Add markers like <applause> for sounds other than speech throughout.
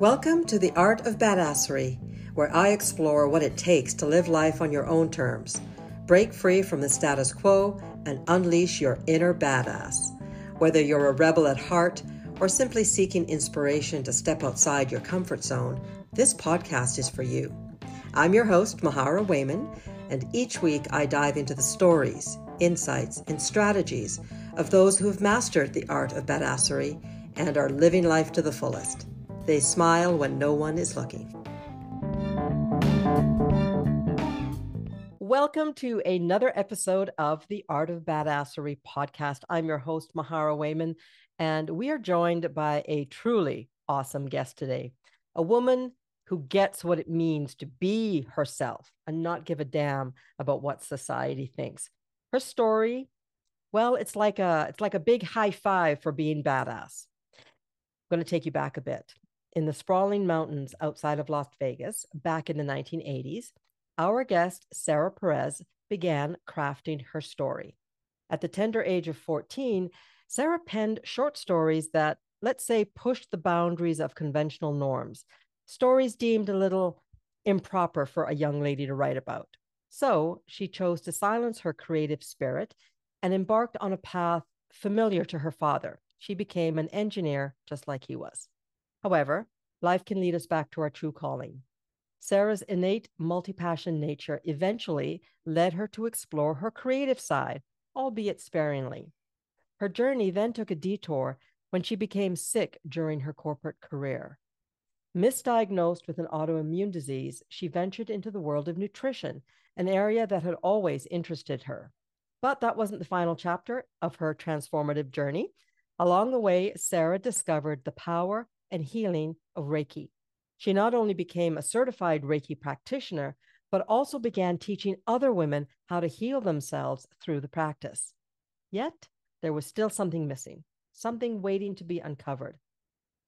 Welcome to the Art of Badassery, where I explore what it takes to live life on your own terms, break free from the status quo, and unleash your inner badass. Whether you're a rebel at heart or simply seeking inspiration to step outside your comfort zone, this podcast is for you. I'm your host, Mahara Wayman, and each week I dive into the stories, insights, and strategies of those who have mastered the art of badassery and are living life to the fullest. They smile when no one is looking. Welcome to another episode of the Art of Badassery podcast. I'm your host, Mahara Wayman, and we are joined by a truly awesome guest today, a woman who gets what it means to be herself and not give a damn about what society thinks. Her story, well, it's like a it's like a big high five for being badass. I'm going to take you back a bit in the sprawling mountains outside of Las Vegas back in the 1980s, our guest, Sarah Perez, began crafting her story. At the tender age of 14, Sarah penned short stories that, let's say, pushed the boundaries of conventional norms, stories deemed a little improper for a young lady to write about. So she chose to silence her creative spirit and embarked on a path familiar to her father. She became an engineer just like he was. However, life can lead us back to our true calling. Sarah's innate multi passion nature eventually led her to explore her creative side, albeit sparingly. Her journey then took a detour when she became sick during her corporate career. Misdiagnosed with an autoimmune disease, she ventured into the world of nutrition, an area that had always interested her. But that wasn't the final chapter of her transformative journey. Along the way, Sarah discovered the power and healing of Reiki. She not only became a certified Reiki practitioner, but also began teaching other women how to heal themselves through the practice. Yet, there was still something missing, something waiting to be uncovered.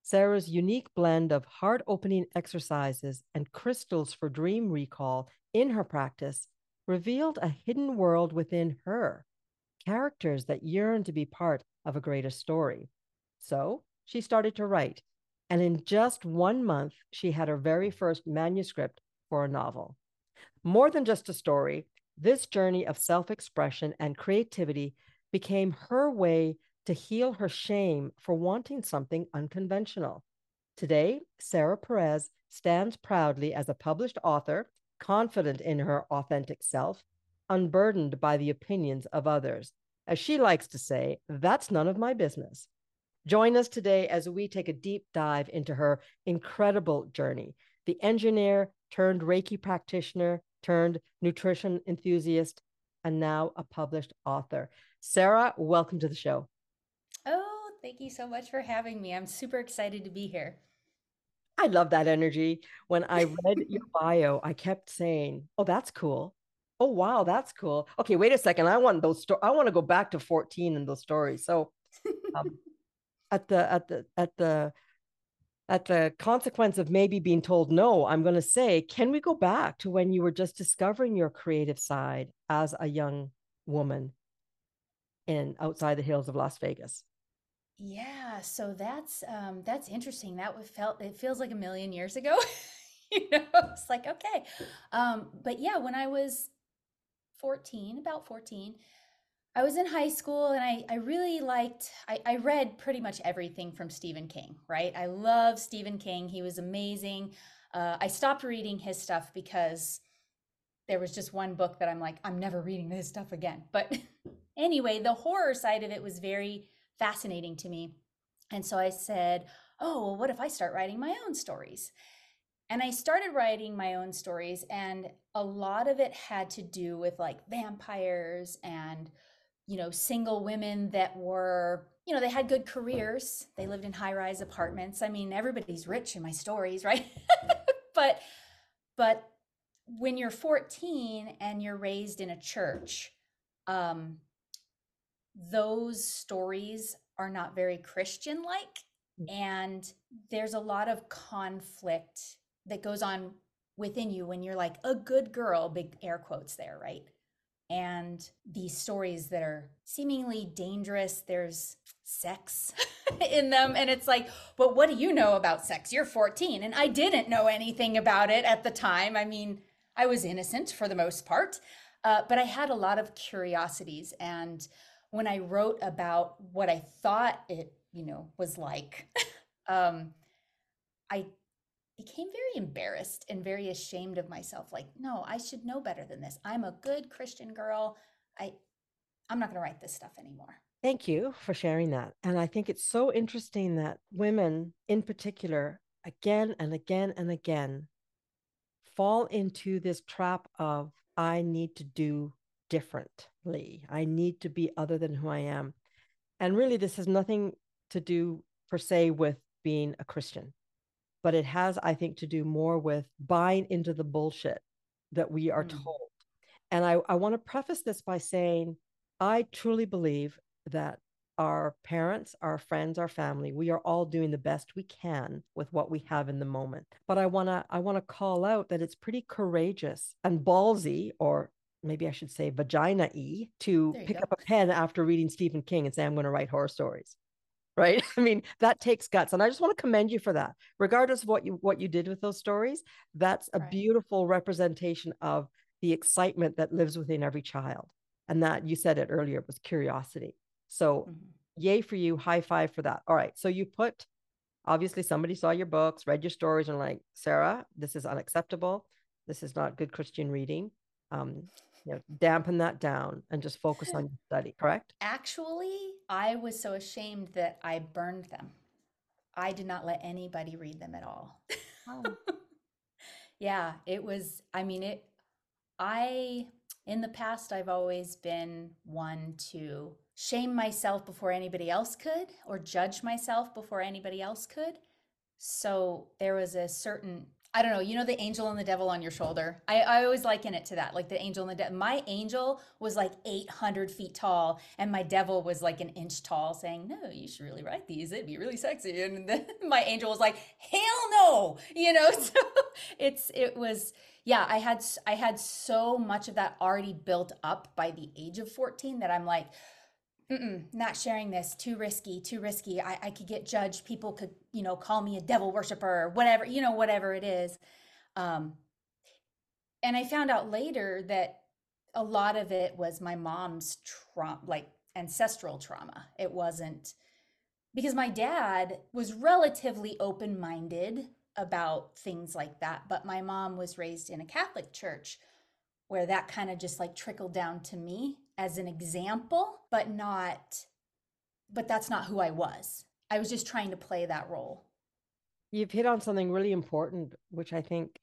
Sarah's unique blend of heart opening exercises and crystals for dream recall in her practice revealed a hidden world within her, characters that yearned to be part of a greater story. So she started to write and in just one month, she had her very first manuscript for a novel. More than just a story, this journey of self expression and creativity became her way to heal her shame for wanting something unconventional. Today, Sarah Perez stands proudly as a published author, confident in her authentic self, unburdened by the opinions of others. As she likes to say, that's none of my business. Join us today as we take a deep dive into her incredible journey. The engineer turned Reiki practitioner, turned nutrition enthusiast, and now a published author. Sarah, welcome to the show. Oh, thank you so much for having me. I'm super excited to be here. I love that energy. When I read <laughs> your bio, I kept saying, "Oh, that's cool. Oh, wow, that's cool." Okay, wait a second. I want those. Sto- I want to go back to 14 and those stories. So, um, at the at the at the at the consequence of maybe being told no, I'm going to say, can we go back to when you were just discovering your creative side as a young woman in outside the hills of Las Vegas? Yeah, so that's um that's interesting. That felt it feels like a million years ago. <laughs> you know, it's like okay. Um but yeah, when I was 14, about 14, I was in high school and I, I really liked, I, I read pretty much everything from Stephen King, right? I love Stephen King. He was amazing. Uh, I stopped reading his stuff because there was just one book that I'm like, I'm never reading this stuff again. But <laughs> anyway, the horror side of it was very fascinating to me. And so I said, oh, well, what if I start writing my own stories? And I started writing my own stories, and a lot of it had to do with like vampires and you know, single women that were, you know, they had good careers. They lived in high rise apartments. I mean, everybody's rich in my stories, right? <laughs> but, but when you're 14 and you're raised in a church, um, those stories are not very Christian like. Mm. And there's a lot of conflict that goes on within you when you're like a good girl, big air quotes there, right? And these stories that are seemingly dangerous. There's sex <laughs> in them. And it's like, but what do you know about sex? You're 14. And I didn't know anything about it at the time. I mean, I was innocent for the most part, uh, but I had a lot of curiosities. And when I wrote about what I thought it, you know, was like, <laughs> um, I became very embarrassed and very ashamed of myself like no i should know better than this. I'm a good christian girl. I i'm not going to write this stuff anymore. Thank you for sharing that. And i think it's so interesting that women in particular again and again and again fall into this trap of i need to do differently. I need to be other than who i am. And really this has nothing to do per se with being a christian but it has, I think, to do more with buying into the bullshit that we are mm. told. And I, I want to preface this by saying I truly believe that our parents, our friends, our family, we are all doing the best we can with what we have in the moment. But I want to I want to call out that it's pretty courageous and ballsy or maybe I should say vagina to pick go. up a pen after reading Stephen King and say I'm going to write horror stories right? <laughs> I mean that takes guts and i just want to commend you for that. Regardless of what you what you did with those stories that's a right. beautiful representation of the excitement that lives within every child and that you said it earlier was curiosity. So mm-hmm. yay for you high five for that. All right so you put obviously somebody saw your books read your stories and like sarah this is unacceptable. This is not good christian reading. Um, you know, dampen that down and just focus <sighs> on your study, correct? Actually, I was so ashamed that I burned them. I did not let anybody read them at all. Oh. <laughs> yeah, it was, I mean, it, I, in the past, I've always been one to shame myself before anybody else could or judge myself before anybody else could. So there was a certain I don't know, you know, the angel and the devil on your shoulder. I, I always liken it to that, like the angel and the devil. My angel was like 800 feet tall, and my devil was like an inch tall, saying, No, you should really write these. It'd be really sexy. And <laughs> then my angel was like, Hell no, you know? <laughs> So it's, it was, yeah, I had, I had so much of that already built up by the age of 14 that I'm like, Mm-mm, not sharing this. Too risky too risky. I, I could get judged. People could you know call me a devil worshiper or whatever you know whatever it is. Um, and i found out later that a lot of it was my mom's trauma like ancestral trauma. It wasn't because my dad was relatively open-minded about things like that but my mom was raised in a catholic church where that kind of just like trickled down to me as an example, but not, but that's not who I was. I was just trying to play that role. You've hit on something really important, which I think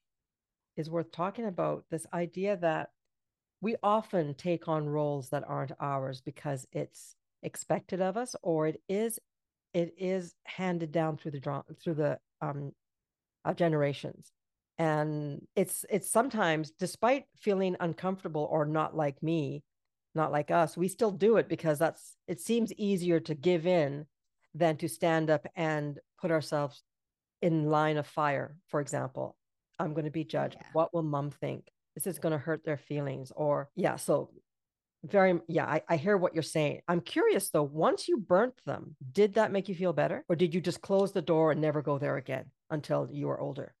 is worth talking about this idea that we often take on roles that aren't ours because it's expected of us or it is it is handed down through the through the um uh, generations and it's it's sometimes despite feeling uncomfortable or not like me not like us we still do it because that's it seems easier to give in than to stand up and put ourselves in line of fire for example. I'm going to be judged. Yeah. what will mom think? This is going to hurt their feelings or yeah so very yeah I, I hear what you're saying. I'm curious though once you burnt them did that make you feel better? Or did you just close the door and never go there again until you were older?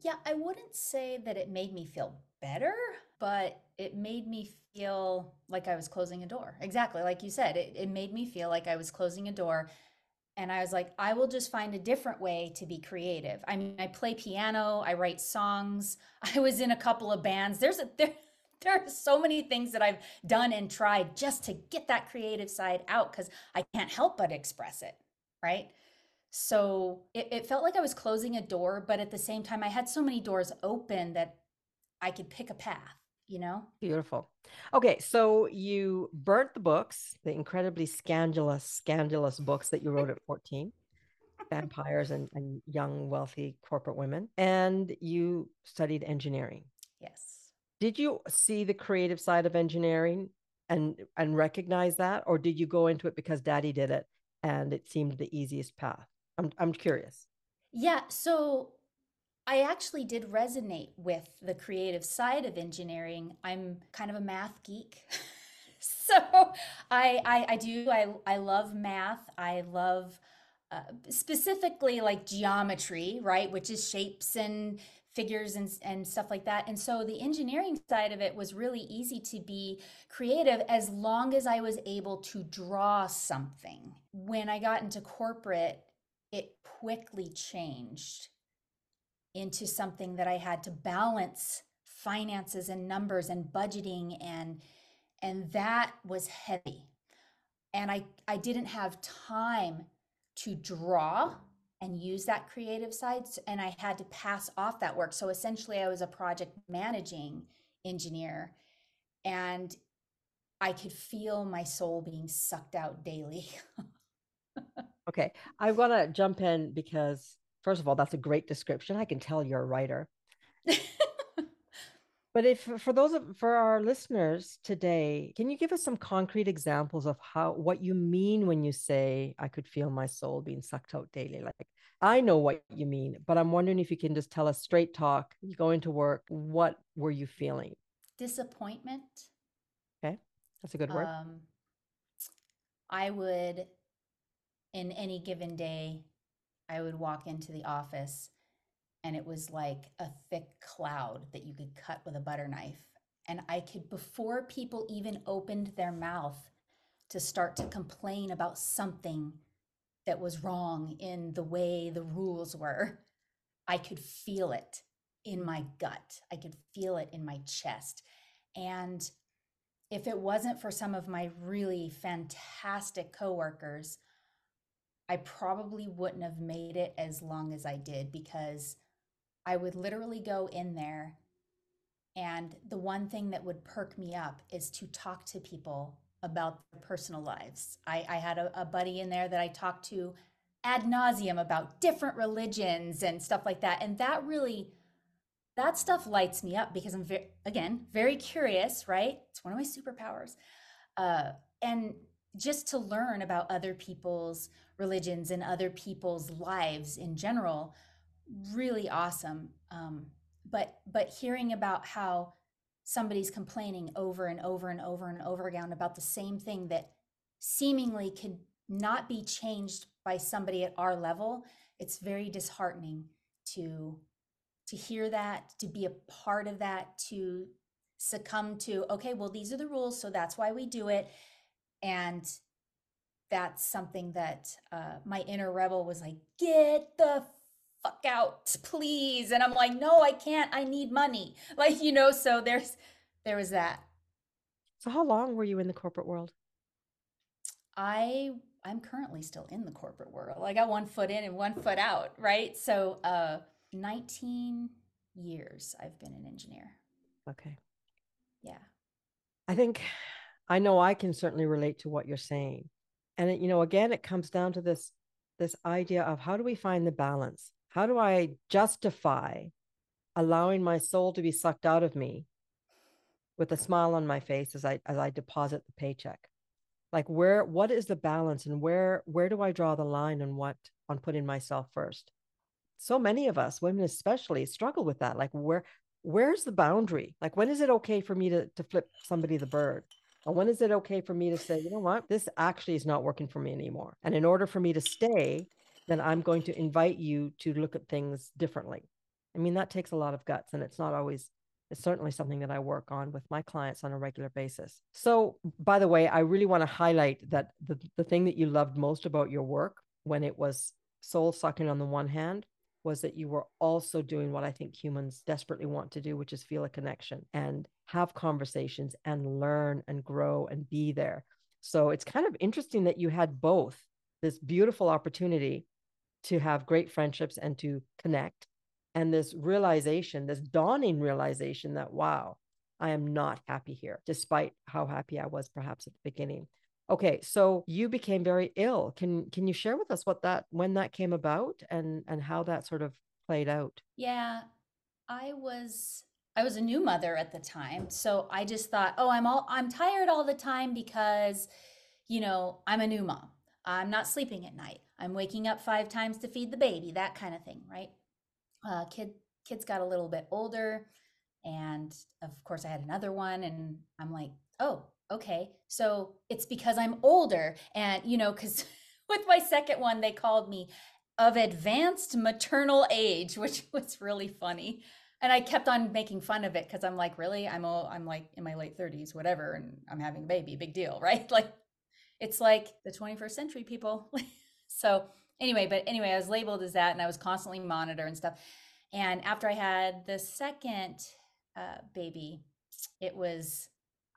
Yeah i wouldn't say that it made me feel better but it made me feel like I was closing a door. Exactly. Like you said, it, it made me feel like I was closing a door. And I was like, I will just find a different way to be creative. I mean, I play piano, I write songs, <laughs> I was in a couple of bands. There's a, <laughs> there, there are so many things that I've done and tried just to get that creative side out because I can't help but express it. Right. So it, it felt like I was closing a door, but at the same time, I had so many doors open that I could pick a path you know? Beautiful. Okay, so you burnt the books, the incredibly scandalous, scandalous books that you wrote at 14, vampires and, and young, wealthy corporate women, and you studied engineering. Yes. Did you see the creative side of engineering and and recognize that, or did you go into it because daddy did it and it seemed the easiest path? I'm I'm curious. Yeah, so I actually did resonate with the creative side of engineering. I'm kind of a math geek. <laughs> so I, I, I do I I love math. I love uh, specifically like geometry, right, which is shapes and figures and, and stuff like that. And so the engineering side of it was really easy to be creative as long as I was able to draw something. When I got into corporate, it quickly changed into something that I had to balance finances and numbers and budgeting and and that was heavy. And I I didn't have time to draw and use that creative side and I had to pass off that work. So essentially I was a project managing engineer and I could feel my soul being sucked out daily. <laughs> okay, I want to jump in because first of all, that's a great description. I can tell you're a writer. <laughs> but if for those of, for our listeners today, can you give us some concrete examples of how what you mean when you say I could feel my soul being sucked out daily? Like I know what you mean, but I'm wondering if you can just tell us straight talk, you go into work, what were you feeling? Disappointment. Okay. That's a good word. Um, I would in any given day I would walk into the office and it was like a thick cloud that you could cut with a butter knife. And I could, before people even opened their mouth to start to complain about something that was wrong in the way the rules were, I could feel it in my gut. I could feel it in my chest. And if it wasn't for some of my really fantastic coworkers I probably wouldn't have made it as long as I did because I would literally go in there. And the one thing that would perk me up is to talk to people about their personal lives. I, I had a, a buddy in there that I talked to ad nauseum about different religions and stuff like that. And that really, that stuff lights me up because I'm very, again, very curious, right? It's one of my superpowers. Uh, and just to learn about other people's religions and other people's lives in general really awesome. Um, but but hearing about how somebody's complaining over and over and over and over again about the same thing that seemingly could not be changed by somebody at our level it's very disheartening to to hear that to be a part of that to succumb to okay well these are the rules so that's why we do it and that's something that uh, my inner rebel was like, get the fuck out, please. And I'm like, no, I can't. I need money. <laughs> Like, you know, so there's, there was that. So how long were you in the corporate world? I, I'm currently still in the corporate world. I got one foot in and one foot out, right? So, uh, 19 years I've been an engineer. Okay. Yeah. I think I know I can certainly relate to what you're saying. And it, you know, again, it comes down to this this idea of how do we find the balance? How do I justify allowing my soul to be sucked out of me with a smile on my face as I as I deposit the paycheck? Like where what is the balance and where where do I draw the line on what on putting myself first? So many of us, women especially, struggle with that. Like where where's the boundary? Like when is it okay for me to to flip somebody the bird? And when is it okay for me to say, you know what, this actually is not working for me anymore? And in order for me to stay, then I'm going to invite you to look at things differently. I mean, that takes a lot of guts, and it's not always, it's certainly something that I work on with my clients on a regular basis. So, by the way, I really want to highlight that the, the thing that you loved most about your work when it was soul sucking on the one hand was that you were also doing what I think humans desperately want to do, which is feel a connection and have conversations and learn and grow and be there. So it's kind of interesting that you had both this beautiful opportunity to have great friendships and to connect, and this realization, this dawning realization that, wow, I am not happy here, despite how happy I was perhaps at the beginning. Okay, so you became very ill. Can can you share with us what that when that came about and and how that sort of played out? Yeah, I was I was a new mother at the time, so I just thought, "Oh, I'm all I'm tired all the time because you know, I'm a new mom. I'm not sleeping at night. I'm waking up 5 times to feed the baby, that kind of thing, right? Uh kid kids got a little bit older. And of course, I had another one. And I'm like, oh, okay. So it's because I'm older. And, you know, because <laughs> with my second one, they called me of advanced maternal age, <laughs> which was really funny. And I kept on making fun of it because I'm like, really? I'm all, I'm like in my late 30s, whatever, and I'm having a baby, big deal, <laughs> right? Like it's like the 21st century people. so anyway, but anyway, I was labeled as that and I was constantly monitored and stuff. And after I had the second uh, baby, it was,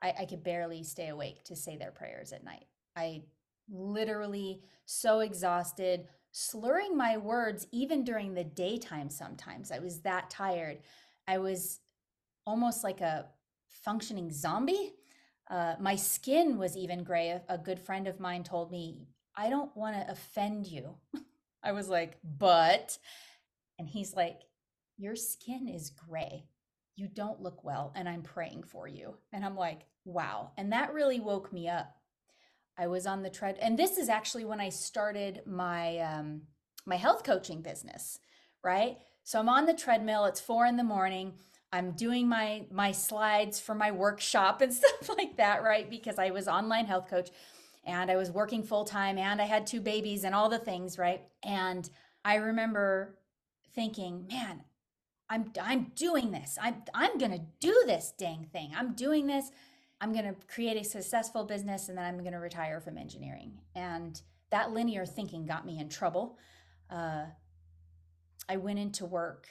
I, I could barely stay awake to say their prayers at night. I literally so exhausted, slurring my words even during the daytime sometimes. I was that tired. I was almost like a functioning zombie. Uh, my skin was even gray. A, a good friend of mine told me, I don't want to offend you. <laughs> I was like, but, and he's like, your skin is gray. You don't look well, and I'm praying for you. And I'm like, wow. And that really woke me up. I was on the tread, and this is actually when I started my um, my health coaching business, right? So I'm on the treadmill. It's four in the morning. I'm doing my my slides for my workshop and <laughs> stuff like that, right? Because I was online health coach and I was working full time and I had two babies and all the things, right? And I remember thinking, man, I'm I'm doing this. I'm I'm to do this dang thing. I'm doing this. I'm to create a successful business and then I'm to retire from engineering. And that linear thinking got me in trouble. Uh, I went into work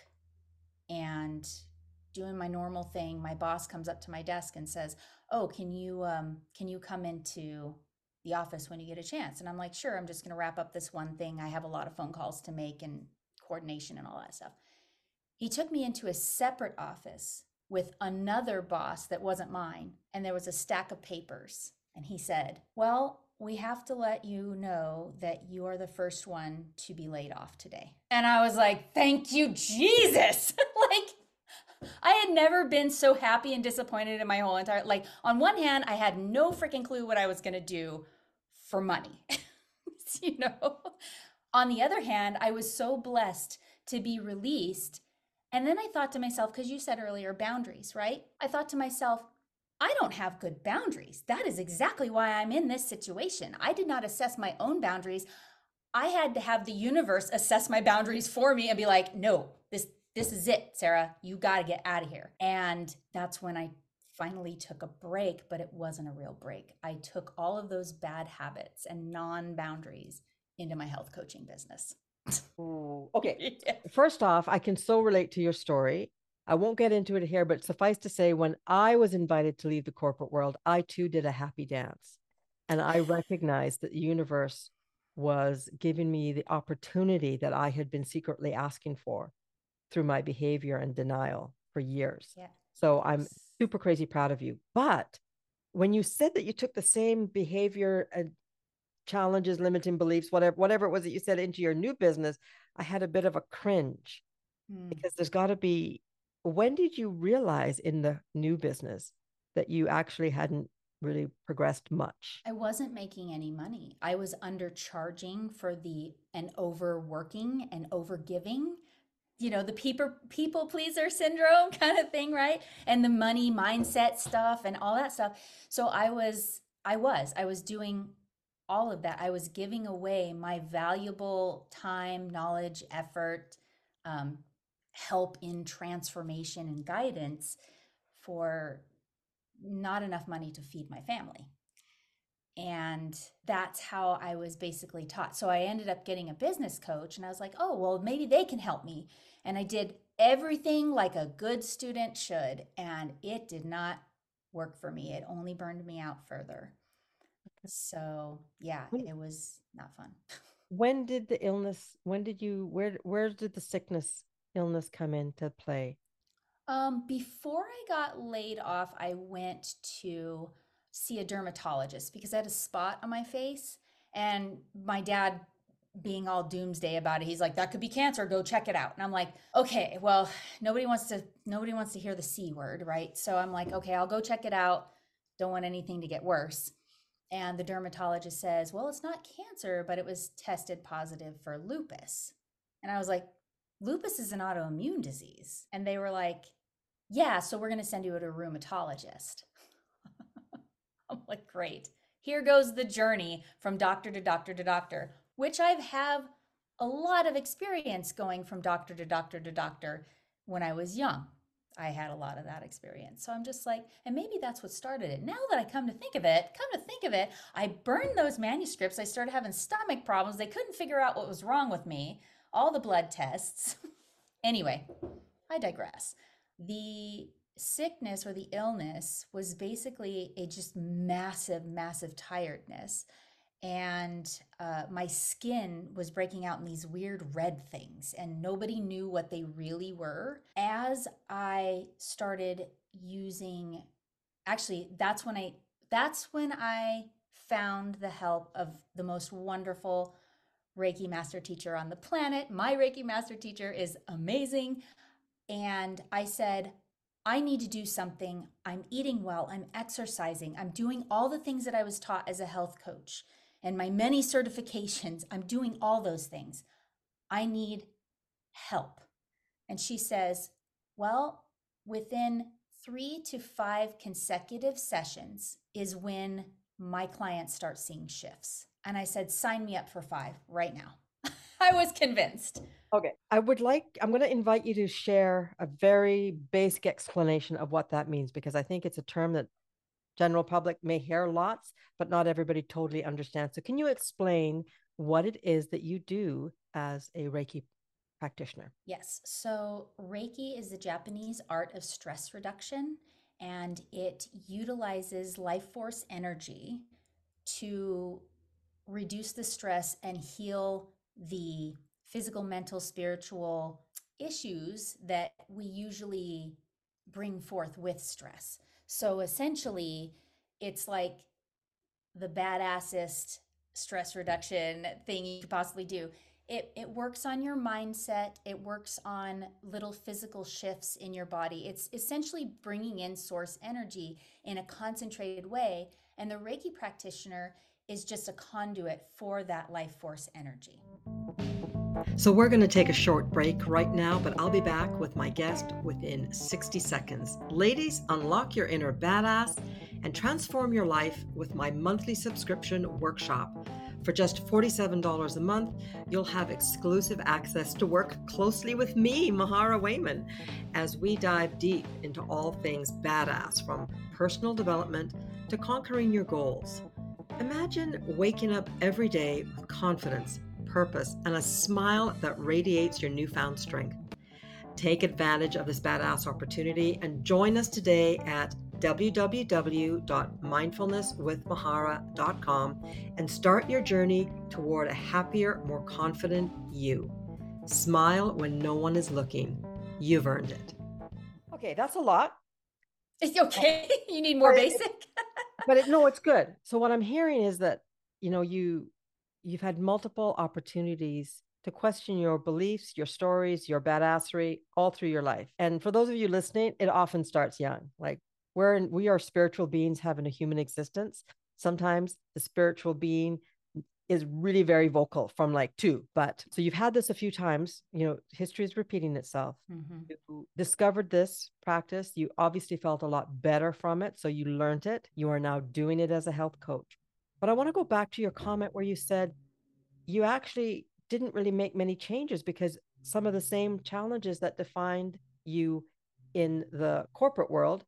and doing my normal thing. My boss comes up to my desk and says, "Oh, can you um, can you come into the office when you get a chance?" And I'm like, "Sure. I'm just to wrap up this one thing. I have a lot of phone calls to make and coordination and all that stuff." He took me into a separate office with another boss that wasn't mine, and there was a stack of papers. And he said, Well, we have to let you know that you are the first one to be laid off today. And I was like, Thank you, Jesus. <laughs> like, I had never been so happy and disappointed in my whole entire like on one hand I had no freaking clue what I was going to do for money. <laughs> you know. On the other hand, I was so blessed to be released and then I thought to myself, because you said earlier, boundaries, right? I thought to myself, I don't have good boundaries. That is exactly why I'm in this situation. I did not assess my own boundaries. I had to have the universe assess my boundaries for me and be like, no, this this is it, Sarah. You got to get out of here. And that's when I finally took a break, but it wasn't a real break. I took all of those bad habits and non-boundaries into my health coaching business. Ooh, okay. <laughs> First off, I can so relate to your story. I won't get into it here, but suffice to say, when I was invited to leave the corporate world, I too did a happy dance. And I <laughs> recognized that the universe was giving me the opportunity that I had been secretly asking for through my behavior and denial for years. Yeah. So I'm super crazy proud of you. But when you said that you took the same behavior and challenges, limiting beliefs, whatever, whatever it was that you said into your new business, I had a bit of a cringe mm. because there's got to be. When did you realize in the new business that you actually hadn't really progressed much? I wasn't making any money. I was undercharging for the and overworking and overgiving you know the people people pleaser syndrome <laughs> kind of thing right and the money mindset stuff and all that stuff so i was i was i was doing all of that. I was giving away my valuable time, knowledge, effort, um, help in transformation and guidance for not enough money to feed my family. And that's how I was basically taught. So I ended up getting a business coach, and I was like, oh, well, maybe they can help me. And I did everything like a good student should, and it did not work for me. It only burned me out further. So yeah, it was not fun. <laughs> When did the illness, when did you, where, where did the sickness, illness come into play? Um, before I got laid off, I went to see a dermatologist because I had a spot on my face. And my dad, being all doomsday about it, he's like, that could be cancer, go check it out. And I'm like, okay, well, nobody wants to, nobody wants to hear the C word, right? So I'm like, okay, I'll go check it out. Don't want anything to get worse. And the dermatologist says, Well, it's not cancer, but it was tested positive for lupus. And I was like, lupus is an autoimmune disease. And they were like, yeah, so we're going to send you to a rheumatologist. <laughs> I'm like, great. Here goes the journey from doctor to doctor to doctor, which I've have a lot of experience going from doctor to doctor to doctor when I was young. I had a lot of that experience. So I'm just like, and maybe that's what started it. Now that I come to think of it, come to think of it, I burned those manuscripts. I started having stomach problems. They couldn't figure out what was wrong with me, all the blood tests. <laughs> anyway, I digress. The sickness or the illness was basically a just massive, massive tiredness and uh, my skin was breaking out in these weird red things, and nobody knew what they really were. As I started using, actually, that's when I that's when I found the help of the most wonderful Reiki master teacher on the planet. My Reiki master teacher is amazing. And I said, I need to do something. I'm eating well. I'm exercising. I'm doing all the things that I was taught as a health coach and my many certifications. I'm doing all those things. I need help. And she says, Well, within three to five consecutive sessions is when my clients start seeing shifts. And I said, Sign me up for five right now. <laughs> I was convinced. Okay. I would like, I'm going to invite you to share a very basic explanation of what that means because I think it's a term that general public may hear lots, but not everybody totally understands. So, can you explain what it is that you do as a Reiki practitioner? Yes. So, Reiki is the Japanese art of stress reduction, and it utilizes life force energy to reduce the stress and heal the physical, mental, spiritual issues that we usually bring forth with stress. So essentially, it's like the badassest stress reduction thing you could possibly do. It, it works on your mindset. It works on little physical shifts in your body. It's essentially bringing in source energy in a concentrated way. And the Reiki practitioner is just a conduit for that life force energy. So, we're going to take a short break right now, but I'll be back with my guest within 60 seconds. Ladies, unlock your inner badass and transform your life with my monthly subscription workshop. For just $47 a month, you'll have exclusive access to work closely with me, Mahara Wayman, as we dive deep into all things badass from personal development to conquering your goals. Imagine waking up every day with confidence purpose, and a smile that radiates your newfound strength. Take advantage of this badass opportunity and join us today at www.mindfulnesswithmahara.com and start your journey toward a happier, more confident you. Smile when no one is looking. You've earned it. Okay, that's a lot. It's okay. <laughs> You need more basic. <laughs> but it, no, it's good. So what I'm hearing is that you know you you've had multiple opportunities to question your beliefs, your stories, your badassery all through your life. And for those of you listening, it often starts young. Like we're in, we are spiritual beings having a human existence. Sometimes the spiritual being is really very vocal from like two. But so you've had this a few times, you know, history is repeating itself. Mm-hmm. You discovered this practice. You obviously felt a lot better from it. So you learned it. You are now doing it as a health coach. But I want to go back to your comment where you said you actually didn't really make many changes because some of the same challenges that defined you in the corporate world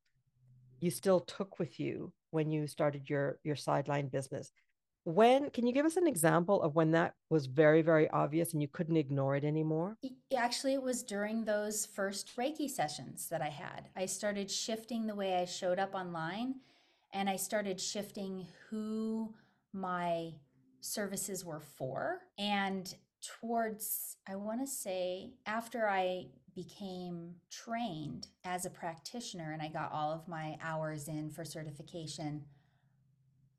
you still took with you when you started your your sideline business. When can you give us an example of when that was very very obvious and you couldn't ignore it anymore? Actually it was during those first reiki sessions that i had. I started shifting the way i showed up online and I started shifting who my services were for. And towards, I want to say, after I became trained as a practitioner and I got all of my hours in for certification,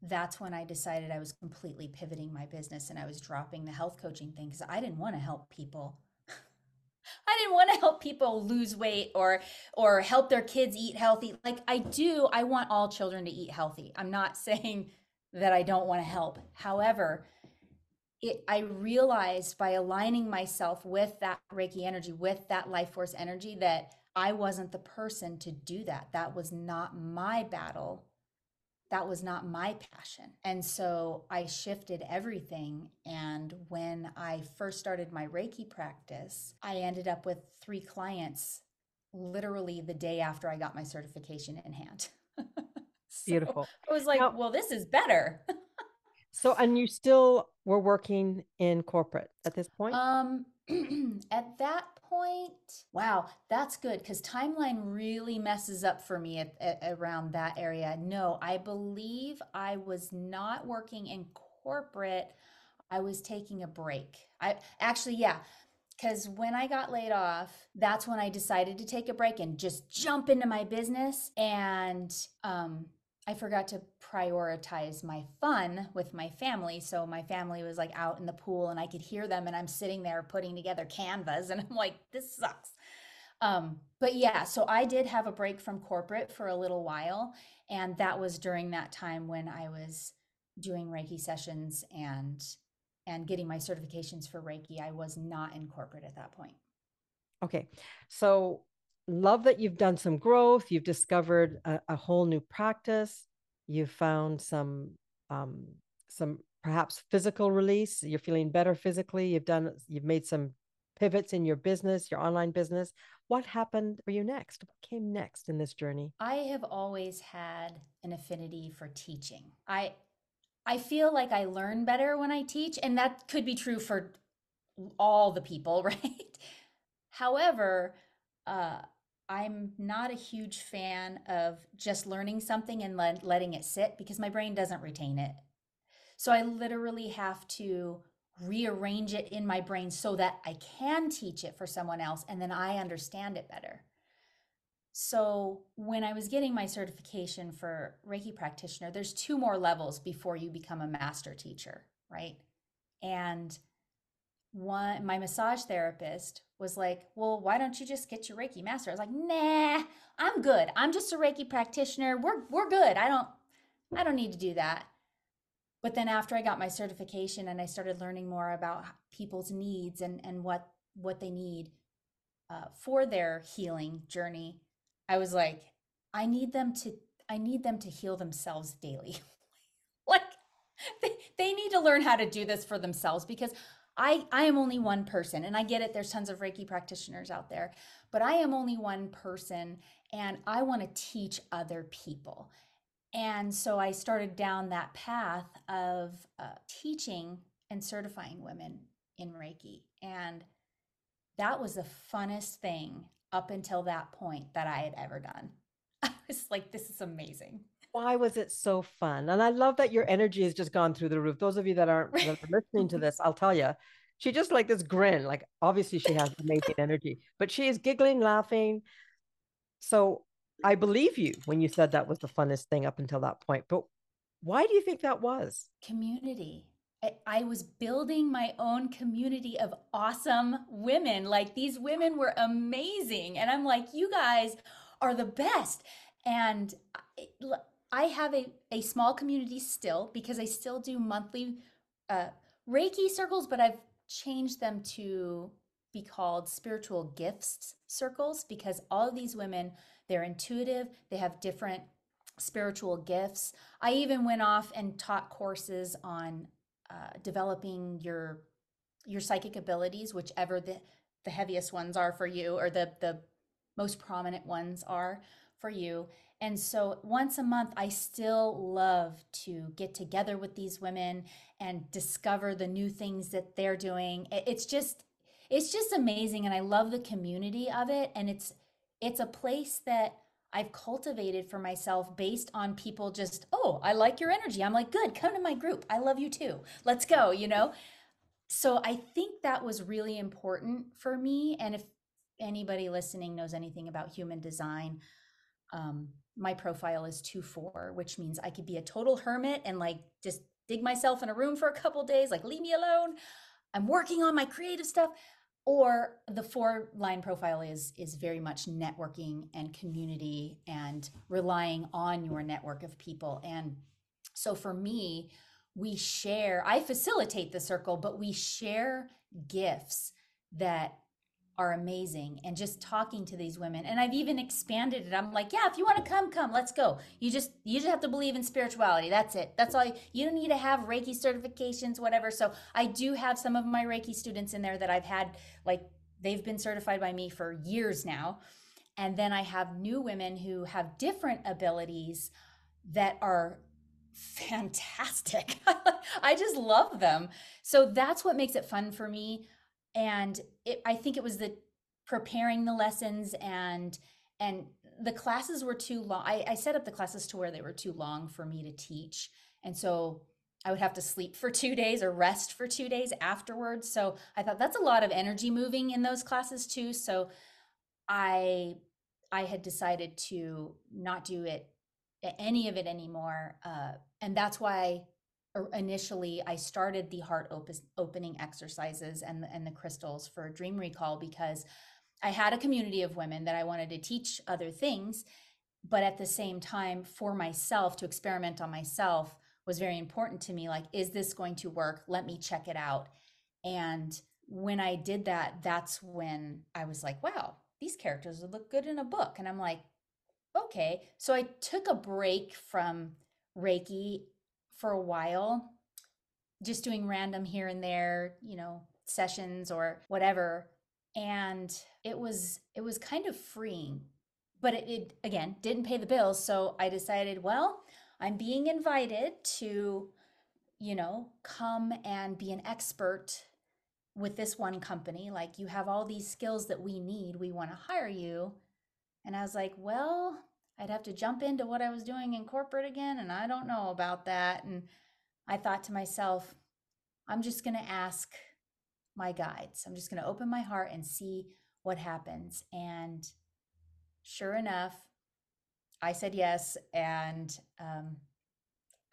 that's when I decided I was completely pivoting my business and I was dropping the health coaching thing because I didn't want to help people. I didn't want to help people lose weight or or help their kids eat healthy. Like I do, I want all children to eat healthy. I'm not <laughs> saying that I don't want to help. However, it I realized by aligning myself with that Reiki energy, with that life force energy, that I wasn't the person to do that. That was not my battle. That was not my passion. And so I shifted everything. And when I first started my Reiki practice, I ended up with three clients literally the day after I got my certification in hand. <laughs> so Beautiful. I was like, now, well, this is better. <laughs> so, and you still were working in corporate at this point? Um, <clears throat> at that point, wow, that's good because timeline really messes up for me at, at, around that area. No, I believe I was not working in corporate. I was taking a break. I actually, yeah, because when I got laid off, that's when I decided to take a break and just jump into my business. And um, I forgot to prioritize my fun with my family. So my family was like out in the pool and I could hear them and I'm sitting there putting together canvas and I'm like, this sucks. Um, but yeah, so I did have a break from corporate for a little while. And that was during that time when I was doing Reiki sessions and and getting my certifications for Reiki. I was not in corporate at that point. Okay. So, love that you've done some growth. You've discovered a, a whole new practice. You've found some, um, some perhaps physical release. You're feeling better physically. You've done, you've made some pivots in your business, your online business. What happened for you next? What came next in this journey? I have always had an affinity for teaching. I I feel like I learn better when I teach, and that could be true for all the people, <laughs> right? However, uh, I'm not a huge fan of just learning something and let, letting it sit because my brain doesn't retain it. So I literally have to rearrange it in my brain so that I can teach it for someone else and then I understand it better. So, when I was getting my certification for Reiki practitioner, there's two more levels before you become a master teacher, right? And one my massage therapist was like, "Well, why don't you just get your Reiki master?" I was like, "Nah, I'm good. I'm just a Reiki practitioner. We're we're good. I don't I don't need to do that." But then after I got my certification and I started learning more about people's needs and and what what they need uh, for their healing journey, I was like, I need them to I need them to heal themselves daily. <laughs> like they, they need to learn how to do this for themselves because I I am only one person and I get it there's tons of Reiki practitioners out there, but I am only one person and I want to teach other people. And so I started down that path of uh, teaching and certifying women in Reiki. And that was the funnest thing up until that point that I had ever done. <laughs> I was like, this is amazing. Why was it so fun? And I love that your energy has just gone through the roof. Those of you that aren't listening to this, I'll tell you, she just like this grin. Like obviously she has amazing energy, but she is giggling, laughing. So I believe you when you said that was the funnest thing up until that point. But why do you think that was? Community. I, was building my own community of awesome women. Like these women were amazing. And I'm like, you guys are the best. And I, I have a, a small community still because I still do monthly uh, Reiki circles, but I've changed them to be called spiritual gifts circles because all of these women, they're intuitive, they have different spiritual gifts. I even went off and taught courses on uh, developing your your psychic abilities, whichever the the heaviest ones are for you, or the the most prominent ones are for you. And so once a month, I still love to get together with these women and discover the new things that they're doing. It's just it's just amazing and I love the community of it and it's it's a place that I've cultivated for myself based on people just, oh, I like your energy. I'm like, good, come to my group. I love you too. Let's go, you know? So I think that was really important for me. And if anybody listening knows anything about human design, um, my profile is 2 4, which means I could be a total hermit and like just dig myself in a room for a couple days, like leave me alone. I'm working on my creative stuff or the four line profile is is very much networking and community and relying on your network of people and so for me we share, I facilitate the circle, but we share gifts that are amazing and just talking to these women and i've even expanded it. I'm like yeah if you want to come come let's go. You just you just have to believe in spirituality. That's it. That's all you, you don't need to have reiki certifications whatever. So i do have some of my reiki students in there that i've had like they've been certified by me for years now. And then i have new women who have different abilities that are fantastic. <laughs> I just love them. So that's what makes it fun for me and it, i think it was the preparing the lessons and and the classes were too long I, I set up the classes to where they were too long for me to teach. And so i would have to sleep for two days or rest for two days afterwards. So i thought that's a lot of energy moving in those classes too. So i i had decided to not do it any of it anymore uh, and that's why Er, initially I started the heart op- opening exercises and and the crystals for dream recall because I had a community of women that I wanted to teach other things, but at the same time for myself to experiment on myself was very important to me like is this going to work? Let me check it out. And when I did that, that's when I was like, wow, these characters would look good in a book. And I'm like, okay. So I took a break from Reiki for a while, just doing random here and there, you know, sessions or whatever. And it was it was kind of freeing. But it, it again didn't pay the bills. So I decided, well, I'm being invited to, you know, come and be an expert with this one company. Like, you have all these skills that we need. We want to hire you. And I was like, well, I'd have to jump into what I was doing in corporate again, and I don't know about that. And I thought to myself, I'm just going to ask my guides. I'm just going to open my heart and see what happens. And sure enough, I said yes. And um,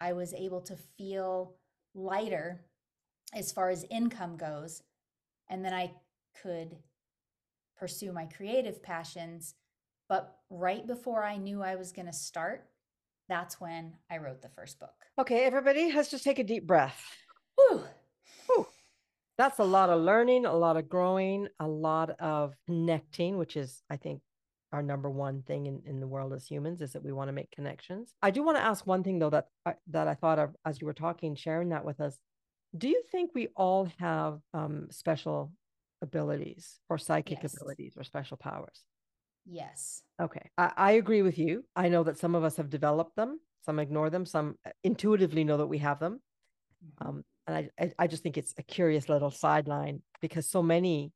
I was able to feel lighter as far as income goes. And then I could pursue my creative passions but right before I knew I was going to start, that's when I wrote the first book. Okay, everybody, let's just take a deep breath. Whew. Whew. That's a lot of learning, a lot of growing, a lot of connecting, which is, I think, our number one thing in, in the world as humans is that we want to make connections. I do want to ask one thing though that I, that I thought of as you were talking, sharing that with us. Do you think we all have um, special abilities or psychic yes. abilities or special powers? Yes. Okay. I, I agree with you. I know that some of us have developed them, some ignore them, some uh, intuitively know that we have them. Mm-hmm. Um, and I, I just think it's a curious little sideline because so many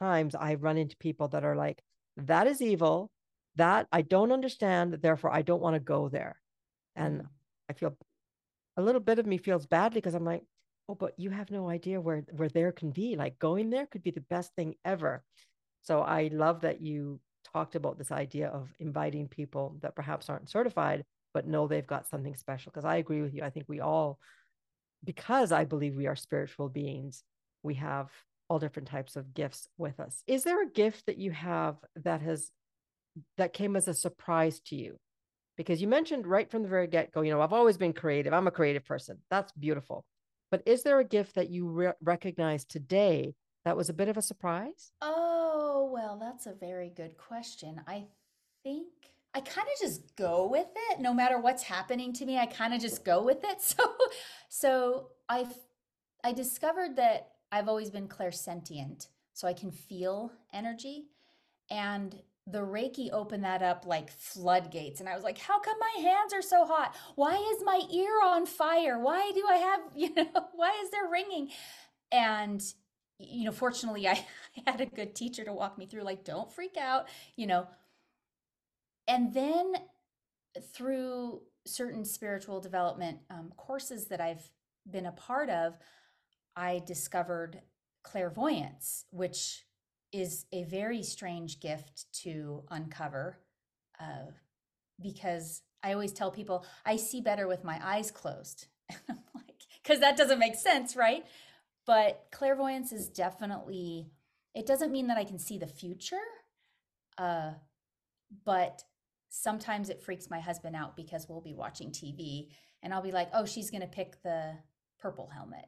times I run into people that are like, that is evil. That I don't understand. Therefore, I don't want to go there. And mm-hmm. I feel a little bit of me feels badly because I'm like, oh, but you have no idea where where there can be. Like going there could be the best thing ever. So I love that you talked about this idea of inviting people that perhaps aren't certified, but know they've got something special. Because I agree with you. I think we all, because I believe we are spiritual beings, we have all different types of gifts with us. Is there a gift that you have that has that came as a surprise to you? Because you mentioned right from the very get go, you know, I've always been creative. I'm a creative person. That's beautiful. But is there a gift that you re- recognize today that was a bit of a surprise? Oh, well, that's a very good question. I think I kind of just go with it no matter what's happening to me. I kind of just go with it. <laughs> So so I've I discovered that I've always been clairsentient, so I can feel energy and the Reiki opened that up like floodgates. And I was like, how come my hands are so hot? Why is my ear on fire? Why do I have, <laughs> you know, why is there ringing? And you know, fortunately, I, <laughs> I had a good teacher to walk me through, like, don't freak out, you know. And then through certain spiritual development um, courses that I've been a part of, I discovered clairvoyance, which is a very strange gift to uncover uh, because I always tell people I see better with my eyes closed. <laughs> like, because that doesn't make sense, right? But clairvoyance is definitely, it doesn't mean that I can see the future. Uh, but sometimes it freaks my husband out because we'll be watching TV and I'll be like, oh, she's going to pick the purple helmet.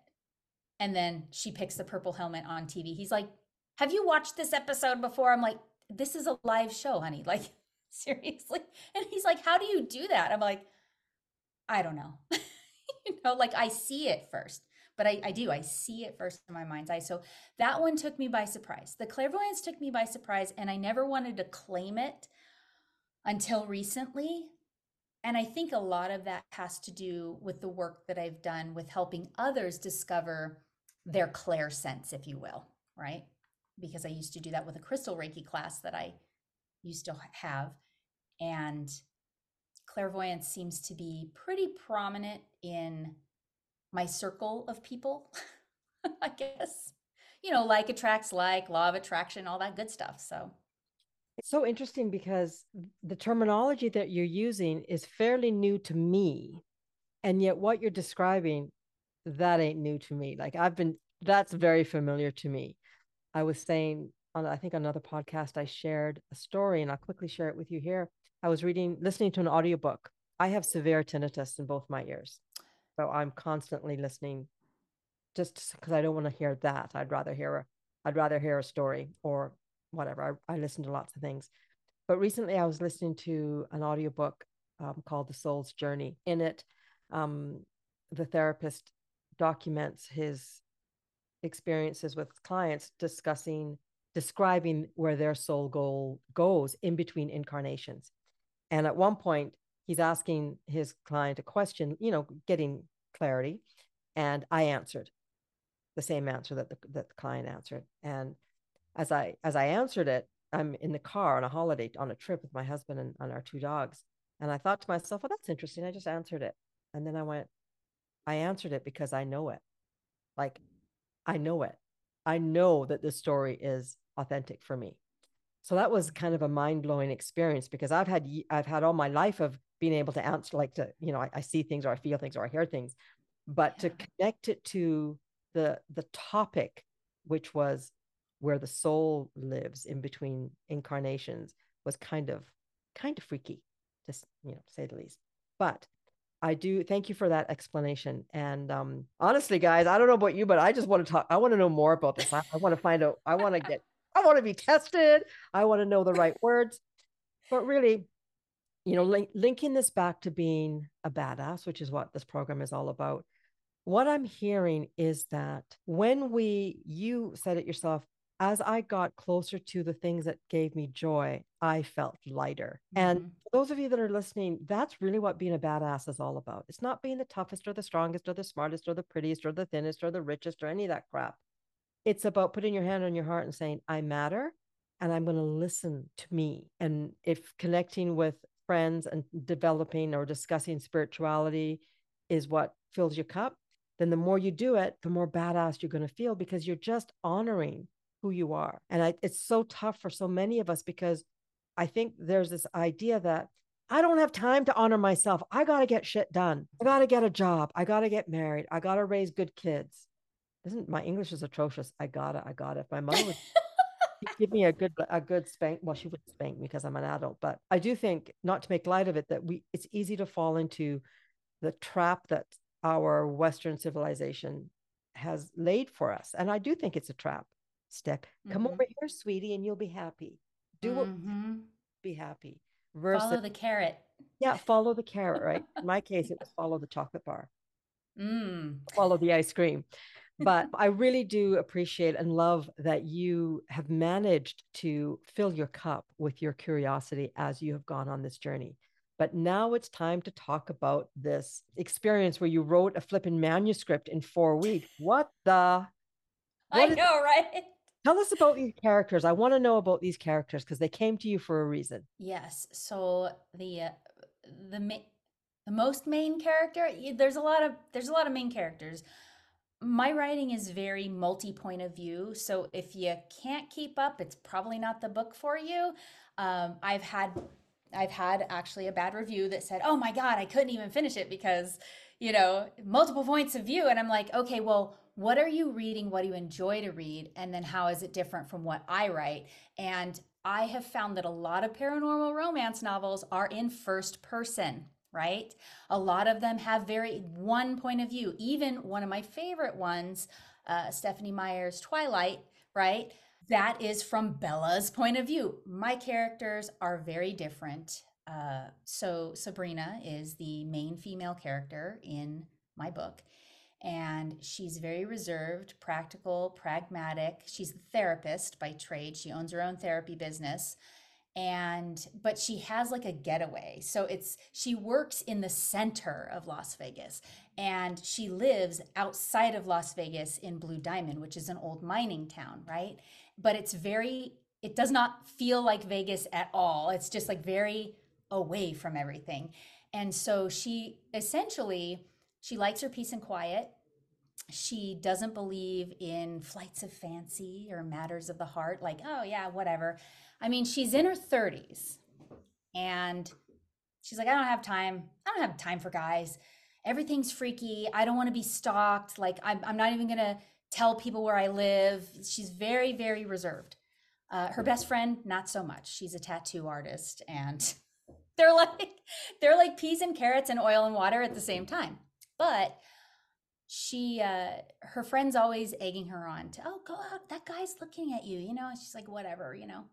And then she picks the purple helmet on TV. He's like, Have you watched this episode before? I'm like, This is a live show, honey. Like, <laughs> seriously. And he's like, How do you do that? I'm like, I don't know. <laughs> you know, like I see it first, but I, I do. I see it first in my mind's eye. So that one took me by surprise. The clairvoyance took me by surprise, and I never wanted to claim it until recently. And I think a lot of that has to do with the work that I've done with helping others discover their clair sense, if you will, right? Because I used to do that with a crystal Reiki class that I used to have. And clairvoyance seems to be pretty prominent in my circle of people, <laughs> I guess. You know, like attracts like, law of attraction, all that good stuff. So it's so interesting because the terminology that you're using is fairly new to me. And yet what you're describing, that ain't new to me. Like I've been, that's very familiar to me. I was saying on, I think another podcast, I shared a story and I'll quickly share it with you here. I was reading, listening to an audiobook. I have severe tinnitus in both my ears. So I'm constantly listening just because I don't want to hear that. I'd rather hear a, I'd rather hear a story or whatever. I, I listen to lots of things. But recently I was listening to an audiobook um, called The Soul's Journey. In it, um, the therapist documents his experiences with clients discussing describing where their soul goal goes in between incarnations and at one point he's asking his client a question you know getting clarity and i answered the same answer that the, that the client answered and as i as i answered it i'm in the car on a holiday on a trip with my husband and, and our two dogs and i thought to myself well that's interesting i just answered it and then i went i answered it because i know it like I know it. I know that this story is authentic for me. So that was kind of a mind blowing experience because I've had I've had all my life of being able to answer like to you know I, I see things or I feel things or I hear things, but yeah. to connect it to the the topic, which was where the soul lives in between incarnations, was kind of kind of freaky, just you know say the least. But I do thank you for that explanation. And um, honestly, guys, I don't know about you, but I just want to talk. I want to know more about this. I, I want to find out. I want to get. I want to be tested. I want to know the right words. But really, you know, link, linking this back to being a badass, which is what this program is all about. What I'm hearing is that when we, you said it yourself, as I got closer to the things that gave me joy, I felt lighter. Mm-hmm. And those of you that are listening, that's really what being a badass is all about. It's not being the toughest or the strongest or the smartest or the prettiest or the thinnest or the richest or any of that crap. It's about putting your hand on your heart and saying, I matter and I'm going to listen to me. And if connecting with friends and developing or discussing spirituality is what fills your cup, then the more you do it, the more badass you're going to feel because you're just honoring who you are. And I, it's so tough for so many of us because I think there's this idea that I don't have time to honor myself. I got to get shit done. I got to get a job. I got to get married. I got to raise good kids. Isn't my English is atrocious? I gotta, I gotta. If my mother would give me a good, a good spank, well, she would spank me because I'm an adult. But I do think, not to make light of it, that we, it's easy to fall into the trap that our Western civilization has laid for us, and I do think it's a trap step. Come mm-hmm. over here, sweetie, and you'll be happy. Do mm-hmm. what be happy. Versus, follow the carrot. Yeah, <laughs> follow the carrot, right? In my case, it was follow the chocolate bar. Mm. Follow the ice cream. But I really do appreciate and love that you have managed to fill your cup with your curiosity as you have gone on this journey. But now it's time to talk about this experience where you wrote a flipping manuscript in four weeks. What the? <laughs> What I is, know, right? Tell us about these characters. I want to know about these characters because they came to you for a reason. Yes. So the uh, the ma- the most main character. There's a lot of there's a lot of main characters. My writing is very multi point of view. So if you can't keep up, it's probably not the book for you. Um, I've had I've had actually a bad review that said, "Oh my god, I couldn't even finish it because." You know, multiple points of view. And I'm like, okay, well, what are you reading? What do you enjoy to read? And then how is it different from what I write? And I have found that a lot of paranormal romance novels are in first person. Right? A lot of them have very one point of view. Even one of my favorite ones, uh, Stephenie Meyer's Twilight, right? That is from Bella's point of view. My characters are very different. Uh, so Sabrina is the main female character in my book and she's very reserved, practical, pragmatic. She's a therapist by trade. She owns her own therapy business. And but she has like a getaway. So it's she works in the center of Las Vegas and she lives outside of Las Vegas in Blue Diamond, which is an old mining town, right? But it's very it does not feel like Vegas at all. It's just like very away from everything. And so she essentially she likes her peace and quiet. She doesn't believe in flights of fancy or matters of the heart, like, oh, yeah, whatever. I mean, she's in her 30s and she's like, I don't have time. I don't have time for guys. Everything's freaky. I don't want to be stalked. Like, I'm, I'm not even going to tell people where I live. She's very, very reserved. Uh, her best friend, not so much. She's a tattoo artist and <laughs> they're like they're like peas and carrots and oil and water at the same time but she uh her friends always egging her on to oh go out that guy's looking at you you know she's like whatever you know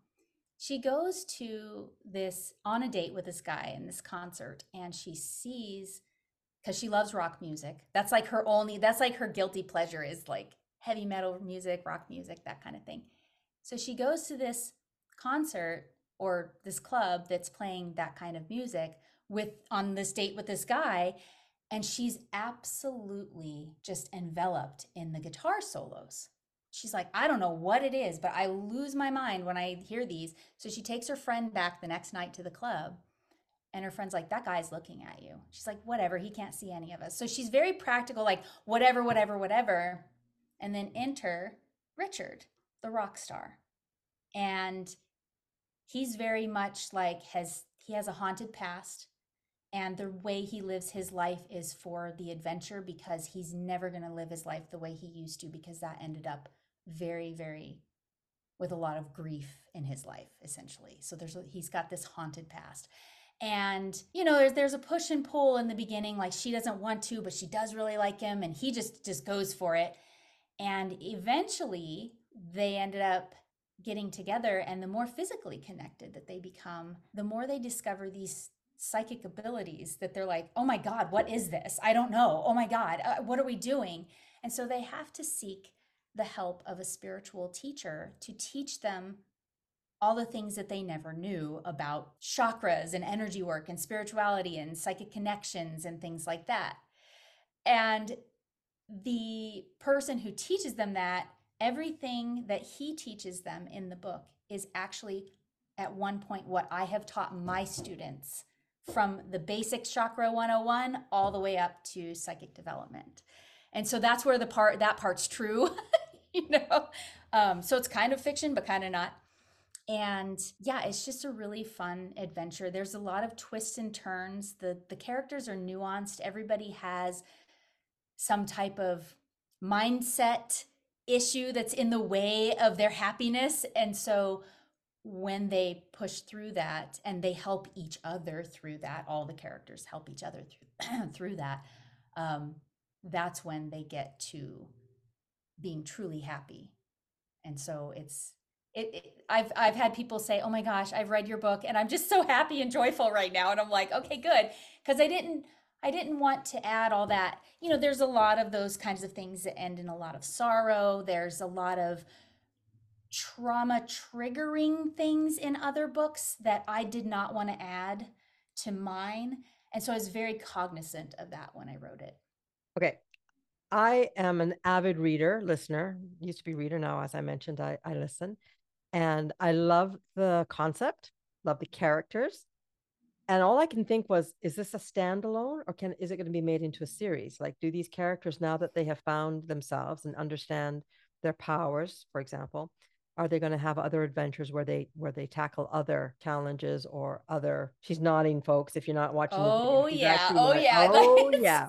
she goes to this on a date with this guy in this concert and she sees because she loves rock music that's like her only that's like her guilty pleasure is like heavy metal music rock music that kind of thing so she goes to this concert or this club that's playing that kind of music with on this date with this guy and she's absolutely just enveloped in the guitar solos. She's like, I don't know what it is, but I lose my mind when I hear these. So she takes her friend back the next night to the club. And her friend's like, That guy's looking at you. She's like, Whatever. He can't see any of us. So she's very practical, like, whatever, whatever, whatever. And then enter Richard, the rock star. And he's very much like, has he has a haunted past and the way he lives his life is for the adventure because he's never going to live his life the way he used to because that ended up very very with a lot of grief in his life essentially so there's a, he's got this haunted past and you know there's there's a push and pull in the beginning like she doesn't want to but she does really like him and he just just goes for it and eventually they ended up getting together and the more physically connected that they become the more they discover these psychic abilities that they're like, oh my God, what is this? I don't know. Oh my God, uh, what are we doing? And so they have to seek the help of a spiritual teacher to teach them all the things that they never knew about chakras and energy work and spirituality and psychic connections and things like that. And the person who teaches them that, everything that he teaches them in the book is actually at one point what I have taught my students from the basic chakra 101 all the way up to psychic development. And so that's where the part that part's true, <laughs> <laughs> you know. Um, so it's kind of fiction, but kind of not. And yeah, it's just a really fun adventure. There's a lot of twists and turns. The the characters are nuanced. Everybody has some type of mindset issue that's in the way of their happiness. And so when they push through that and they help each other through that all the characters help each other through <clears throat> through that um, that's when they get to being truly happy and so it's it, it, I've I've had people say, "Oh my gosh, I've read your book and I'm just so happy and joyful right now." And I'm like, "Okay, good," because I didn't I didn't want to add all that. You know, there's a lot of those kinds of things that end in a lot of sorrow. There's a lot of trauma triggering things in other books that I did not want to add to mine. And so I was very cognizant of that when I wrote it. Okay. I am an avid reader, listener, used to be reader now, as I mentioned, I, I listen. And I love the concept, love the characters. And all I can think was, is this a standalone or can is it going to be made into a series? Like, do these characters, now that they have found themselves and understand their powers, for example, are they going to have other adventures where they where they tackle other challenges or other she's nodding folks if you're not watching oh yeah oh like, yeah <laughs> oh yeah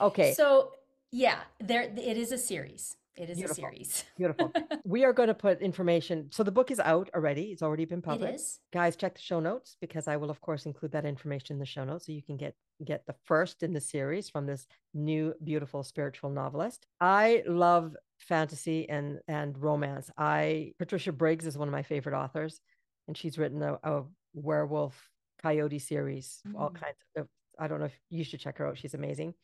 okay so yeah there it is a series it is beautiful. a series <laughs> beautiful we are going to put information so the book is out already it's already been published guys check the show notes because i will of course include that information in the show notes so you can get get the first in the series from this new, beautiful spiritual novelist. I love fantasy and and romance. I Patricia Briggs is one of my favorite authors, and she's written a, a werewolf coyote series, mm. all kinds of. I don't know if you should check her out. She's amazing.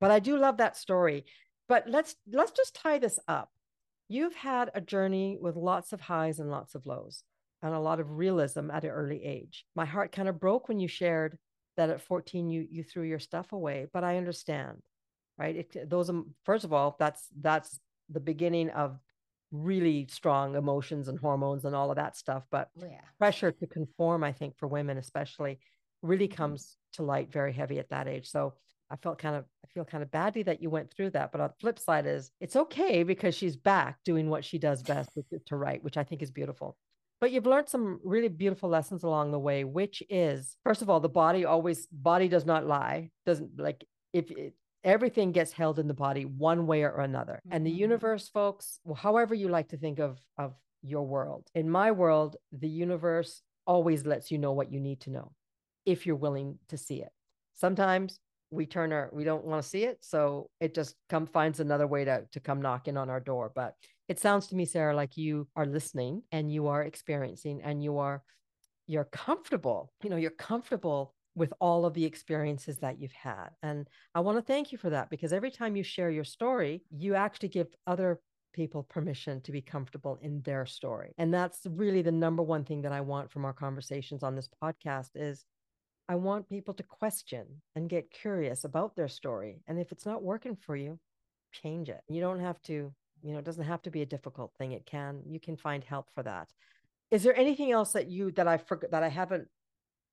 But I do love that story. But let's let's just tie this up. You've had a journey with lots of highs and lots of lows and a lot of realism at an early age. My heart kind of broke when you shared that at 14 you you threw your stuff away, but I understand. Right? It, those first of all, that's that's the beginning of really strong emotions and hormones and all of that stuff, but oh, yeah. pressure to conform I think for women especially really mm-hmm. comes to light very heavy at that age. So I felt kind of I feel kind of badly that you went through that. But on the flip side is it's okay because she's back doing what she does best to write, which I think is beautiful. But you've learned some really beautiful lessons along the way, which is first of all, the body always body does not lie. Doesn't like if it, everything gets held in the body one way or another. Mm-hmm. And the mm-hmm. universe, folks, well, however you like to think of of your world. In my world, the universe always lets you know what you need to know if you're willing to see it. Sometimes we turn our we don't want to see it so it just come finds another way to to come knocking on our door but it sounds to me sarah like you are listening and you are experiencing and you are you're comfortable you know you're comfortable with all of the experiences that you've had and i want to thank you for that because every time you share your story you actually give other people permission to be comfortable in their story and that's really the number one thing that i want from our conversations on this podcast is I want people to question and get curious about their story. And if it's not working for you, change it. You don't have to, you know, it doesn't have to be a difficult thing. It can, you can find help for that. Is there anything else that you, that I forgot, that I haven't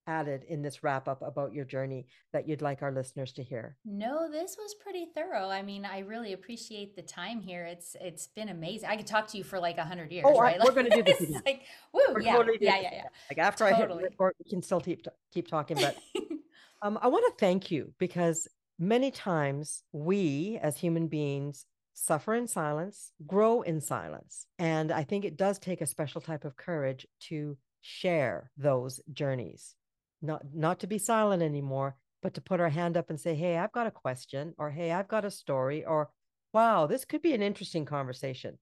added in this wrap up about your journey that you'd like our listeners to hear? No, this was pretty thorough. I mean, I really appreciate the time here. It's it's been amazing. I could talk to you for like a hundred years. Oh, right? We're going to do this <laughs> again. like, woo, we're yeah, totally yeah, yeah, yeah. Like after totally. I hit record, we can still keep keep talking. But <laughs> um, I want to thank you because many times we as human beings suffer in silence, grow in silence, and I think it does take a special type of courage to share those journeys not not to be silent anymore but to put our hand up and say hey i've got a question or hey i've got a story or wow this could be an interesting conversation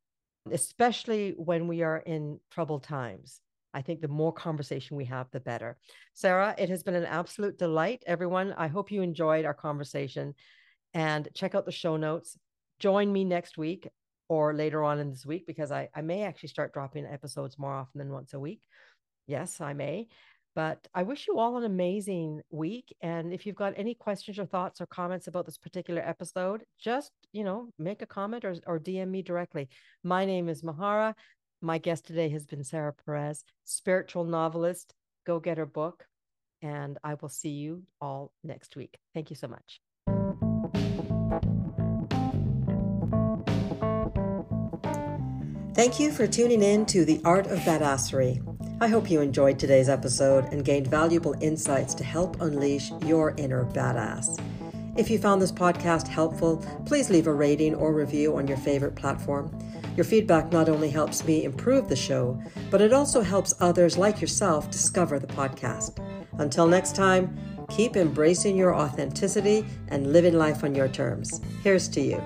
especially when we are in troubled times. I think the more conversation we have the better. Sarah it has been an absolute delight. Everyone i hope you enjoyed our conversation. And check out the show notes. Join me next week or later on in this week because i, I may actually start dropping episodes more often than once a week. Yes i may but I wish you all an amazing week. And if you've got any questions or thoughts or comments about this particular episode, just, you know, make a comment or, or DM me directly. My name is Mahara. My guest today has been Sarah Perez, spiritual novelist. Go get her book. And I will see you all next week. Thank you so much. Thank you for tuning in to The Art of Badassery. I hope you enjoyed today's episode and gained valuable insights to help unleash your inner badass. If you found this podcast helpful, please leave a rating or review on your favorite platform. Your feedback not only helps me improve the show, but it also helps others like yourself discover the podcast. Until next time, keep embracing your authenticity and living life on your terms. Here's to you.